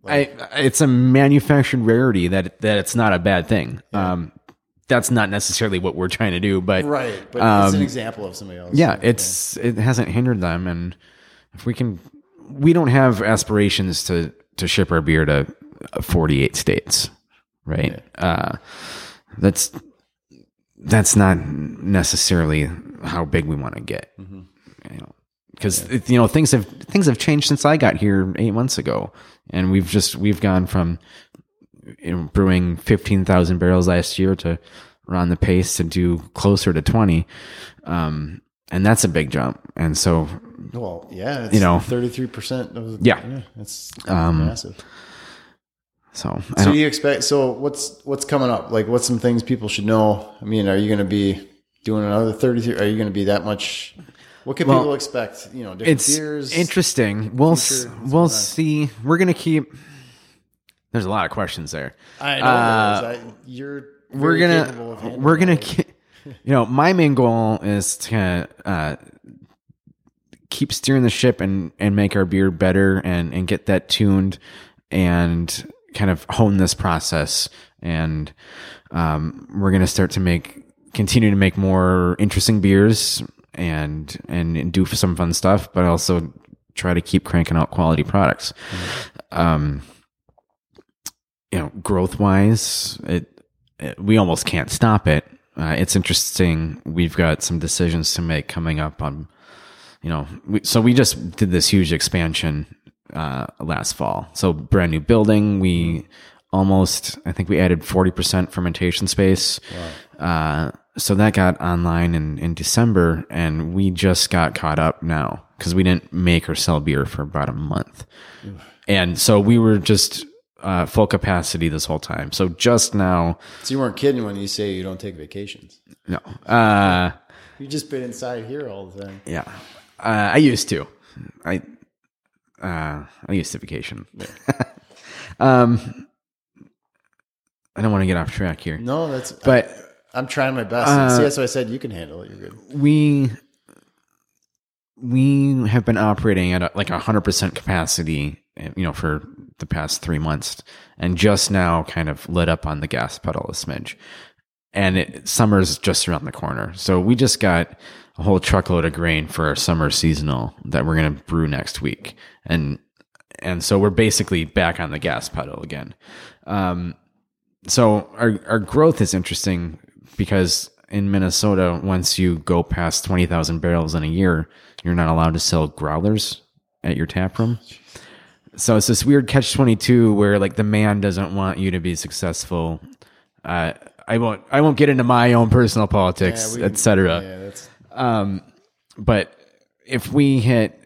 B: I, it's a manufactured rarity that that it's not a bad thing. Um, that's not necessarily what we're trying to do, but
A: right. But it's an example of somebody else.
B: Um, yeah, it's it hasn't hindered them, and if we can, we don't have aspirations to to ship our beer to forty eight states, right? Uh, that's that's not necessarily how big we want to get, you know, because you know things have things have changed since I got here eight months ago, and we've just we've gone from you know, brewing 15,000 barrels last year to we're the pace to do closer to 20. Um, and that's a big jump. And so,
A: Well, yeah, it's
B: You know.
A: thirty three percent of the,
B: Yeah.
A: it's
B: Um,
A: massive.
B: so
A: So you expect? So what's what's coming up? Like, what's some things people should know? I mean, are you going to be doing another thirty three? Are you going to be that much? What can
B: Well,
A: people expect? You know, different
B: it's interesting. We'll, s- we'll see. We're going to keep, there's a lot of questions there.
A: I know
B: uh.
A: I, you're.
B: we're gonna we're gonna
A: all of it.
B: ke- you know my main goal is to uh, keep steering the ship and and make our beer better and and get that tuned and kind of hone this process and um, we're gonna start to make continue to make more interesting beers and and, and do some fun stuff but also try to keep cranking out quality products um you know growth wise it, it we almost can't stop it. Uh, it's interesting. We've got some decisions to make coming up on you know we, so we just did this huge expansion uh last fall. So brand new building. We almost i think we added 40% fermentation space. Uh so that got online in in december and we just got caught up now because we didn't make or sell beer for about a month. And so we were just uh, full capacity this whole time. So just now,
A: So you weren't kidding when you say you don't take vacations.
B: no, uh,
A: You've just been inside here all the time.
B: yeah, uh, I used to, I, uh, I used to vacation. um, I don't want to get off track here,
A: No, that's.
B: but
A: I'm trying my best.
B: Uh,
A: See, that's why I said you can handle it. You're good.
B: we we have been operating at a, like a hundred percent capacity, you know, for the past three months, and just now kind of lit up on the gas pedal a smidge. And it, summer's just around the corner, so we just got a whole truckload of grain for our summer seasonal that we're gonna brew next week, and and so we're basically back on the gas pedal again. Um, so our our growth is interesting because in Minnesota, once you go past twenty thousand barrels in a year, you're not allowed to sell growlers at your tap room. So it's this weird catch twenty two where like the man doesn't want you to be successful. Uh, I won't I won't get into my own personal politics,
A: Yeah,
B: etc.
A: Yeah, that's.
B: Um, but if we hit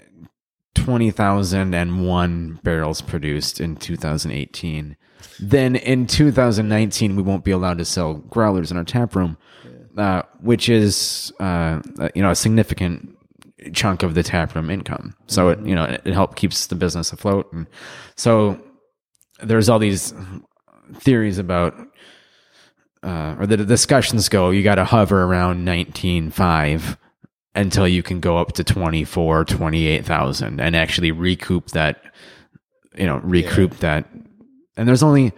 B: 20,001 barrels produced in 2018, then in 2019, we won't be allowed to sell growlers in our tap room, uh, which is, uh, you know, a significant chunk of the tap room income. So it, you know, it, it helps keeps the business afloat. And so there's all these theories about uh, or the discussions go, you got to hover around 19.5 until you can go up to 24, 28,000 and actually recoup that, you know, recoup that. And there's only,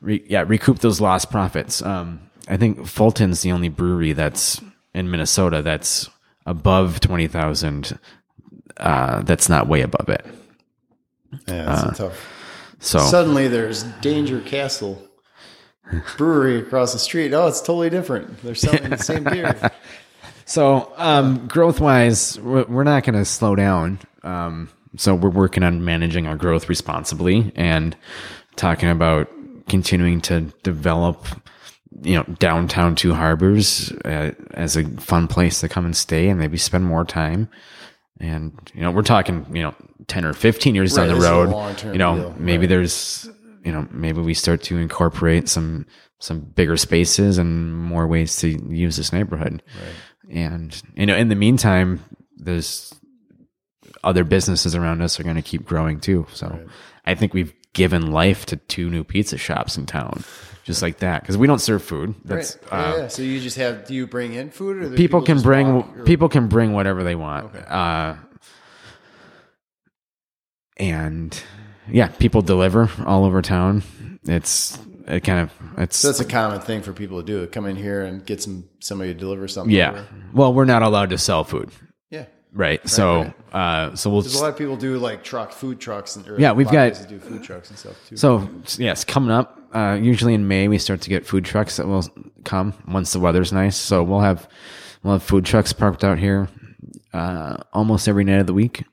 B: re, yeah, recoup those lost profits. Um, I think Fulton's the only brewery that's in Minnesota that's above 20,000. Uh, that's not way above it.
A: Yeah, that's a tough.
B: So
A: Suddenly, there's Danger Castle Brewery across the street. Oh, it's totally different. They're selling the same beer.
B: So, um, growth wise, we're we're not going to slow down. Um, so we're working on managing our growth responsibly and talking about continuing to develop, you know, downtown Two Harbors uh, as a fun place to come and stay and maybe spend more time. And you know, we're talking, you know, ten or fifteen years
A: Right,
B: down the
A: this is a
B: road. You know,
A: deal,
B: maybe
A: right.
B: there's, you know, maybe we start to incorporate some some bigger spaces and more ways to use this neighborhood. And you know, in the meantime, there's other businesses around us are going to keep growing too. So I think we've given life to two new pizza shops in town, just like that, because we don't serve food. That's
A: Right.
B: uh,
A: yeah, yeah. So you just have? Do you bring in food, or do
B: people can bring
A: or-
B: people can bring whatever they want. Uh, and yeah, people deliver all over town. It's it kind of it's
A: So that's a common thing for people to do. Come in here and get some somebody to deliver something.
B: yeah.
A: over.
B: Well, we're not allowed to sell food,
A: yeah.
B: right? so uh, so we'll
A: There's a lot of people do like truck food trucks and or
B: Yeah, we've
A: a lot of
B: got-
A: places do food trucks and stuff too.
B: So yes, coming up. Uh, usually in May we start to get food trucks that will come once the weather's nice. So we'll have we'll have food trucks parked out here uh, almost every night of the week.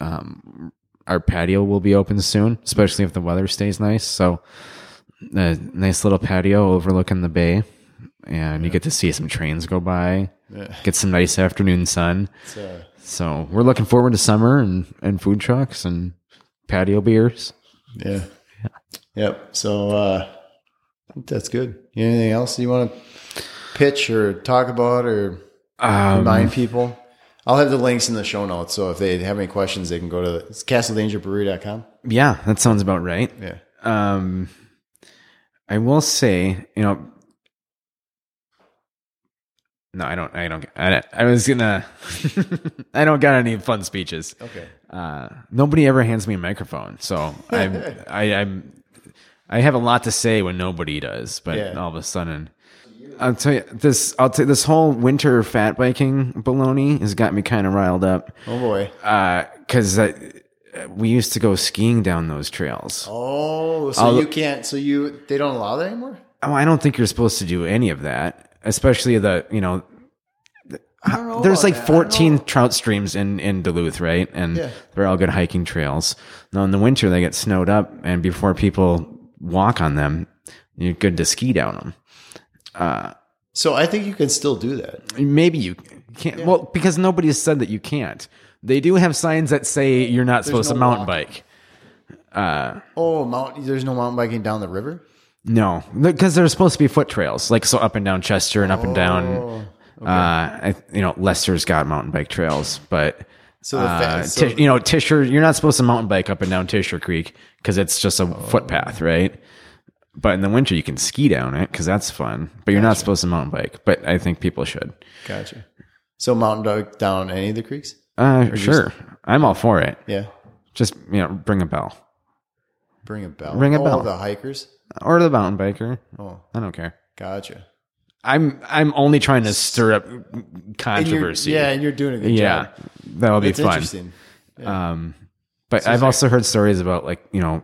B: Um, our patio will be open soon, especially if the weather stays nice. So a nice little patio overlooking the bay, and you get to see some trains go by. Get some nice afternoon sun.
A: So,
B: So we're looking forward to summer and, and food trucks and patio beers.
A: yeah. Yep. So uh, that's good. Anything else you want to pitch or talk about or
B: Um,
A: remind people? I'll have the links in the show notes. So if they have any questions, they can go to castledangerbrewery.com.
B: Yeah, that sounds about right.
A: Yeah.
B: Um, I will say, you know, no, I don't, I don't, I, I was gonna, I don't got any fun speeches.
A: Okay.
B: Uh, nobody ever hands me a microphone, so I'm, I, I'm, I have a lot to say when nobody does, but
A: Yeah.
B: all of a sudden, I'll tell you this. I'll tell you, this whole winter fat biking baloney has got me kind of riled up
A: Oh boy.
B: Uh because we used to go skiing down those trails.
A: Oh, so
B: I'll-
A: you can't. So you they don't allow that anymore.
B: Oh, I don't think you're supposed to do any of that, especially the you know.
A: Know
B: There's like
A: that.
B: 14 trout streams in in Duluth, right? And
A: Yeah.
B: they're all good hiking trails. Now in the winter they get snowed up, and before people walk on them, you're good to ski down them.
A: Uh, so I think you can still do that.
B: Maybe you can't. Well, because nobody has said that you can't. They do have signs that say you're not supposed
A: no
B: to mountain
A: walking.
B: bike.
A: Uh, oh, mount. There's no mountain biking down the river.
B: No, because there's supposed to be foot trails, like so up and down Chester and up and
A: Oh,
B: down. Uh, I, you know, Lester's got mountain bike trails, but
A: So the
B: uh,
A: so-
B: Tish- you know, Tischer, you're not supposed to mountain bike up and down Tischer Creek because it's just a footpath, right? But in the winter, you can ski down it because that's fun. But you're not supposed to mountain bike. But I think people should.
A: Gotcha. So mountain bike down any of the creeks?
B: Uh, sure, I'm all for it.
A: Yeah.
B: Just you know, bring a bell
A: Bring a bell.
B: Ring a
A: oh,
B: bell.
A: The hikers.
B: Or the mountain biker.
A: Oh,
B: I don't care.
A: gotcha.
B: I'm I'm only trying to stir up
A: And
B: controversy.
A: yeah, and you're doing a good
B: yeah,
A: job.
B: that'll be
A: It's
B: fun.
A: interesting.
B: Um, but I've also heard stories about like you know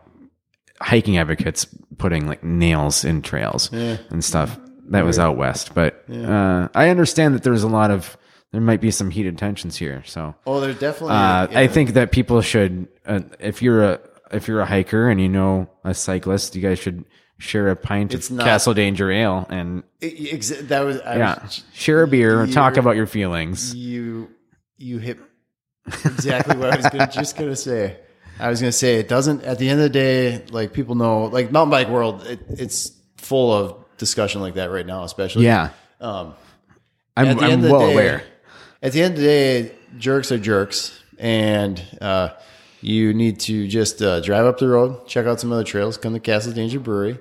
B: hiking advocates putting like nails in trails
A: Yeah.
B: and stuff. That was out west, but uh, I understand that there's a lot of there might be some heated tensions here. So
A: Oh, there's definitely.
B: uh,
A: yeah.
B: I think that people should, uh, if you're a if you're a hiker and you know a cyclist, you guys should share a pint
A: It's
B: of
A: not-
B: Castle Danger Ale and
A: It- that was. I
B: yeah,
A: was,
B: share a beer and talk about your feelings.
A: you you hit exactly what I was gonna, just gonna say. I was gonna say it doesn't. At the end of the day, like people know, like mountain bike world, it, it's full of discussion like that right now, especially.
B: Yeah,
A: Um,
B: I'm, I'm
A: end of the
B: well
A: day-
B: aware.
A: At the end of the day, jerks are jerks, and uh, you need to just uh, drive up the road, check out some other trails, come to Castle Danger Brewery,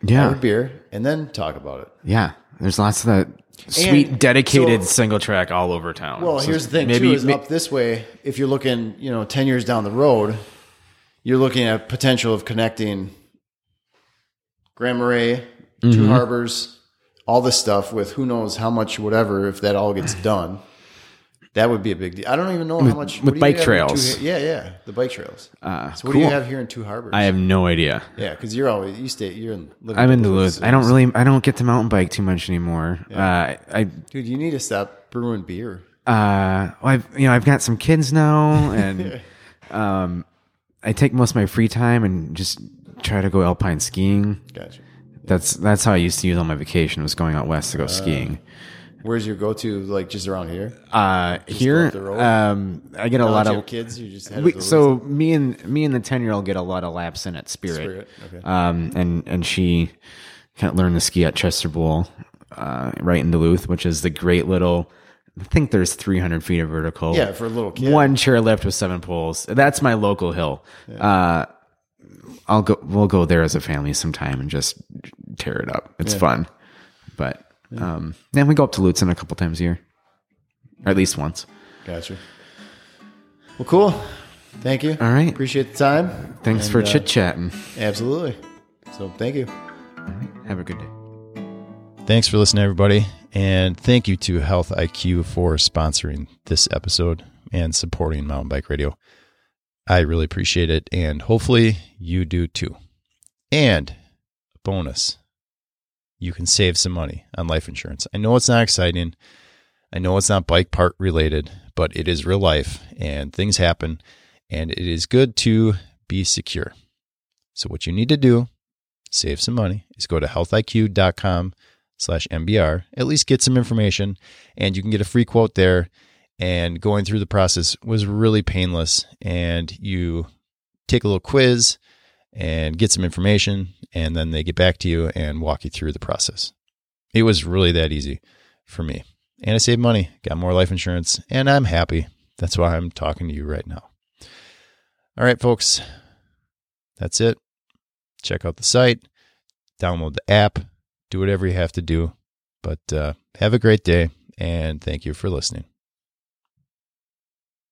A: have
B: Yeah,
A: a beer, and then talk about it.
B: Yeah, there's lots of that sweet
D: And-
B: dedicated
D: so-
B: single track all over town.
D: Well,
B: So
D: here's the thing
B: maybe
D: too: is
B: ma-
D: up this way. If you're looking, you know, ten years down the road, you're looking at potential of connecting Grand Marais,
B: Mm-hmm.
D: Two Harbors, all this stuff with who knows how much, whatever. If that all gets done, that would be a big deal. I don't even know how much
B: with
D: what do you
B: bike trails.
D: Two, yeah, yeah, the bike trails.
B: uh,
D: So what do you have here in Two Harbors?
B: I have no idea.
D: yeah, because you're always you stay you're in. live
B: I'm in
D: Duluth, so
B: I don't really. I don't get to mountain bike too much anymore. Uh, I
D: dude. You need to stop brewing beer.
B: uh, well, I've you know I've got some kids now, and um, I take most of my free time and just try to go alpine skiing.
D: Gotcha.
B: That's that's how I used to use all my vacation was going out west to
D: Uh,
B: go skiing.
D: Where's your go to? Like just around here?
B: Uh, here,
D: the road?
B: um, I get a lot of
D: kids. You just
B: we, so me and me and the ten year old get a lot of laps in at Spirit.
D: Spirit, okay.
B: Um, and and she kind of learned to ski at Chester Bowl, uh, right in Duluth, which is the great little. I think there's 300 feet of vertical.
D: Yeah, for a little kid.
B: One chairlift with seven poles. That's my local hill. Uh, I'll go. We'll go there as a family sometime and just tear it up. It's fun. But um, then we go up to Lutzen a couple times a year, or at least once.
D: Gotcha. Well, cool. Thank you.
B: All right.
D: Appreciate the time.
B: Thanks
D: And,
B: for
D: uh,
B: chit chatting.
D: Absolutely. So thank you. All right.
B: Have a good day.
A: Thanks for listening, everybody. And thank you to Health IQ for sponsoring this episode and supporting Mountain Bike Radio. I really appreciate it. And hopefully you do too. And a bonus you can save some money on life insurance. I know it's not exciting. I know it's not bike part related, but it is real life and things happen. And it is good to be secure. So, what you need to do, save some money, is go to healthiq.com slash MBR, at least get some information, and you can get a free quote there. And going through the process was really painless. And you take a little quiz and get some information, and then they get back to you and walk you through the process. It was really that easy for me. And I saved money, got more life insurance, and I'm happy. That's why I'm talking to you right now. All right, folks, that's it. Check out the site, download the app, do whatever you have to do. But uh, have a great day, and thank you for listening.